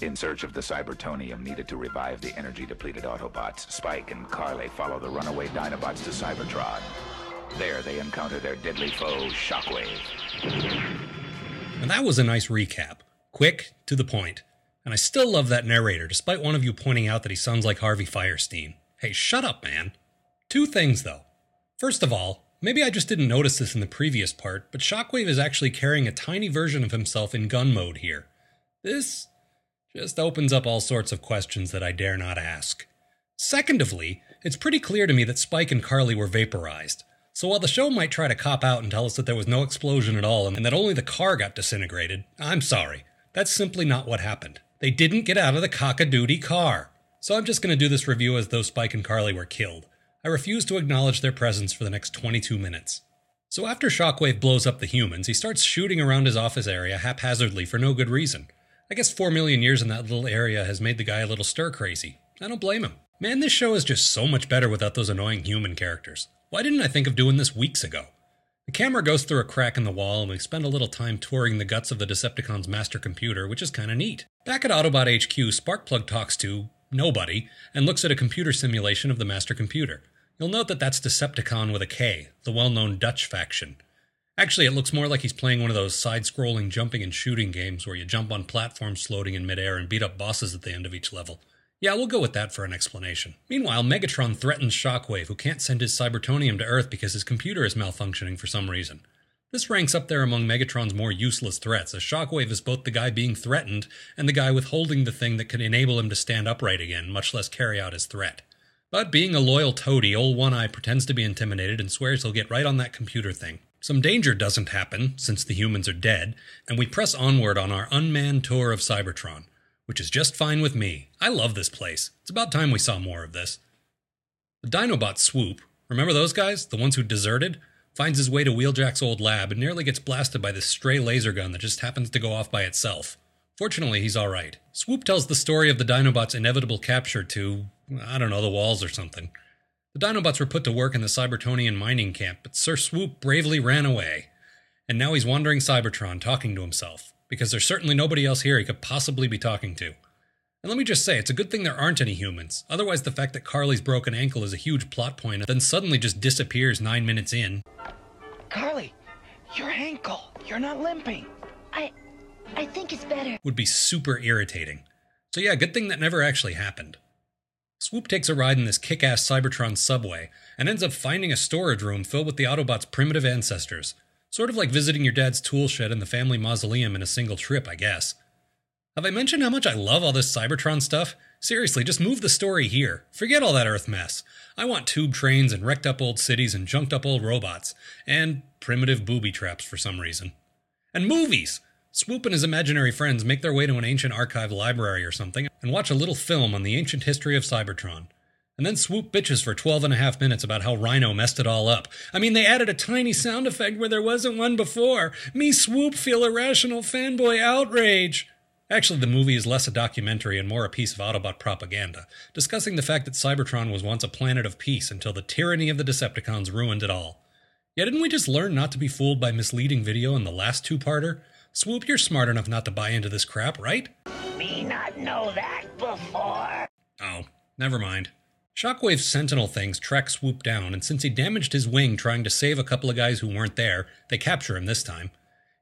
In search of the Cybertonium needed to revive the energy depleted Autobots, Spike and Carly follow the runaway Dinobots to Cybertron. There they encounter their deadly foe, Shockwave. And that was a nice recap. Quick, to the point. And I still love that narrator, despite one of you pointing out that he sounds like Harvey Fierstein. Hey, shut up, man. Two things, though. First of all, maybe I just didn't notice this in the previous part, but Shockwave is actually carrying a tiny version of himself in gun mode here. This just opens up all sorts of questions that I dare not ask. Secondly, it's pretty clear to me that Spike and Carly were vaporized. So while the show might try to cop out and tell us that there was no explosion at all and that only the car got disintegrated, I'm sorry. That's simply not what happened. They didn't get out of the cock-a-doodie car. So I'm just going to do this review as though Spike and Carly were killed. I refuse to acknowledge their presence for the next 22 minutes. So after Shockwave blows up the humans, he starts shooting around his office area haphazardly for no good reason. I guess 4 million years in that little area has made the guy a little stir crazy. I don't blame him. Man, this show is just so much better without those annoying human characters. Why didn't I think of doing this weeks ago? The camera goes through a crack in the wall, and we spend a little time touring the guts of the Decepticons' master computer, which is kinda neat. Back at Autobot HQ, Sparkplug talks to nobody and looks at a computer simulation of the master computer. You'll note that that's Decepticon with a K, the well known Dutch faction. Actually, it looks more like he's playing one of those side scrolling jumping and shooting games where you jump on platforms floating in midair and beat up bosses at the end of each level. Yeah, we'll go with that for an explanation. Meanwhile, Megatron threatens Shockwave, who can't send his Cybertonium to Earth because his computer is malfunctioning for some reason. This ranks up there among Megatron's more useless threats, as Shockwave is both the guy being threatened and the guy withholding the thing that could enable him to stand upright again, much less carry out his threat. But being a loyal toady, old One Eye pretends to be intimidated and swears he'll get right on that computer thing. Some danger doesn't happen, since the humans are dead, and we press onward on our unmanned tour of Cybertron, which is just fine with me. I love this place. It's about time we saw more of this. The Dinobot swoop, remember those guys? The ones who deserted? Finds his way to Wheeljack's old lab and nearly gets blasted by this stray laser gun that just happens to go off by itself. Fortunately, he's alright. Swoop tells the story of the Dinobot's inevitable capture to, I don't know, the walls or something. The Dinobots were put to work in the Cybertonian mining camp, but Sir Swoop bravely ran away. And now he's wandering Cybertron talking to himself, because there's certainly nobody else here he could possibly be talking to. And let me just say, it's a good thing there aren't any humans. Otherwise, the fact that Carly's broken ankle is a huge plot point, and then suddenly just disappears nine minutes in. Carly, your ankle. You're not limping. I I think it's better. Would be super irritating. So, yeah, good thing that never actually happened. Swoop takes a ride in this kick ass Cybertron subway and ends up finding a storage room filled with the Autobots' primitive ancestors. Sort of like visiting your dad's tool shed in the family mausoleum in a single trip, I guess. Have I mentioned how much I love all this Cybertron stuff? Seriously, just move the story here. Forget all that Earth mess. I want tube trains and wrecked up old cities and junked up old robots. And primitive booby traps for some reason. And movies! Swoop and his imaginary friends make their way to an ancient archive library or something and watch a little film on the ancient history of Cybertron. And then Swoop bitches for 12 and a half minutes about how Rhino messed it all up. I mean, they added a tiny sound effect where there wasn't one before. Me, Swoop, feel irrational fanboy outrage. Actually, the movie is less a documentary and more a piece of Autobot propaganda, discussing the fact that Cybertron was once a planet of peace until the tyranny of the Decepticons ruined it all. Yeah, didn't we just learn not to be fooled by misleading video in the last two-parter? Swoop, you're smart enough not to buy into this crap, right? Me not know that before. Oh, never mind. Shockwave's sentinel things track Swoop down, and since he damaged his wing trying to save a couple of guys who weren't there, they capture him this time.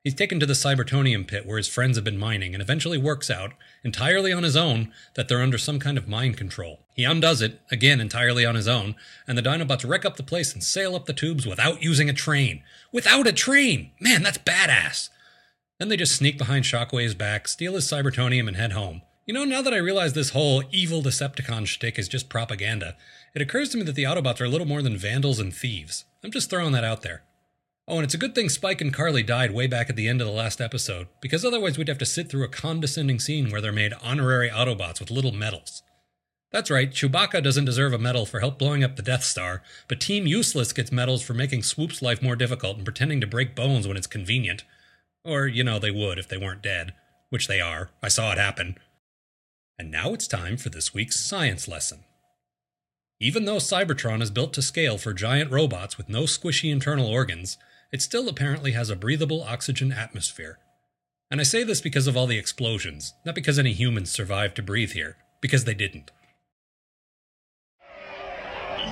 He's taken to the Cybertonium pit where his friends have been mining and eventually works out, entirely on his own, that they're under some kind of mind control. He undoes it, again entirely on his own, and the Dinobots wreck up the place and sail up the tubes without using a train. Without a train! Man, that's badass! Then they just sneak behind Shockwave's back, steal his Cybertonium, and head home. You know, now that I realize this whole evil Decepticon shtick is just propaganda, it occurs to me that the Autobots are a little more than vandals and thieves. I'm just throwing that out there. Oh, and it's a good thing Spike and Carly died way back at the end of the last episode, because otherwise we'd have to sit through a condescending scene where they're made honorary Autobots with little medals. That's right, Chewbacca doesn't deserve a medal for help blowing up the Death Star, but Team Useless gets medals for making Swoop's life more difficult and pretending to break bones when it's convenient. Or, you know, they would if they weren't dead, which they are. I saw it happen. And now it's time for this week's science lesson. Even though Cybertron is built to scale for giant robots with no squishy internal organs, it still apparently has a breathable oxygen atmosphere. And I say this because of all the explosions, not because any humans survived to breathe here, because they didn't.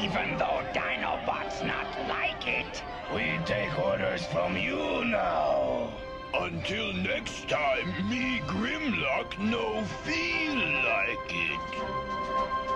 Even though Dinobots not like it, we take orders from you now. Until next time, me Grimlock no feel like it.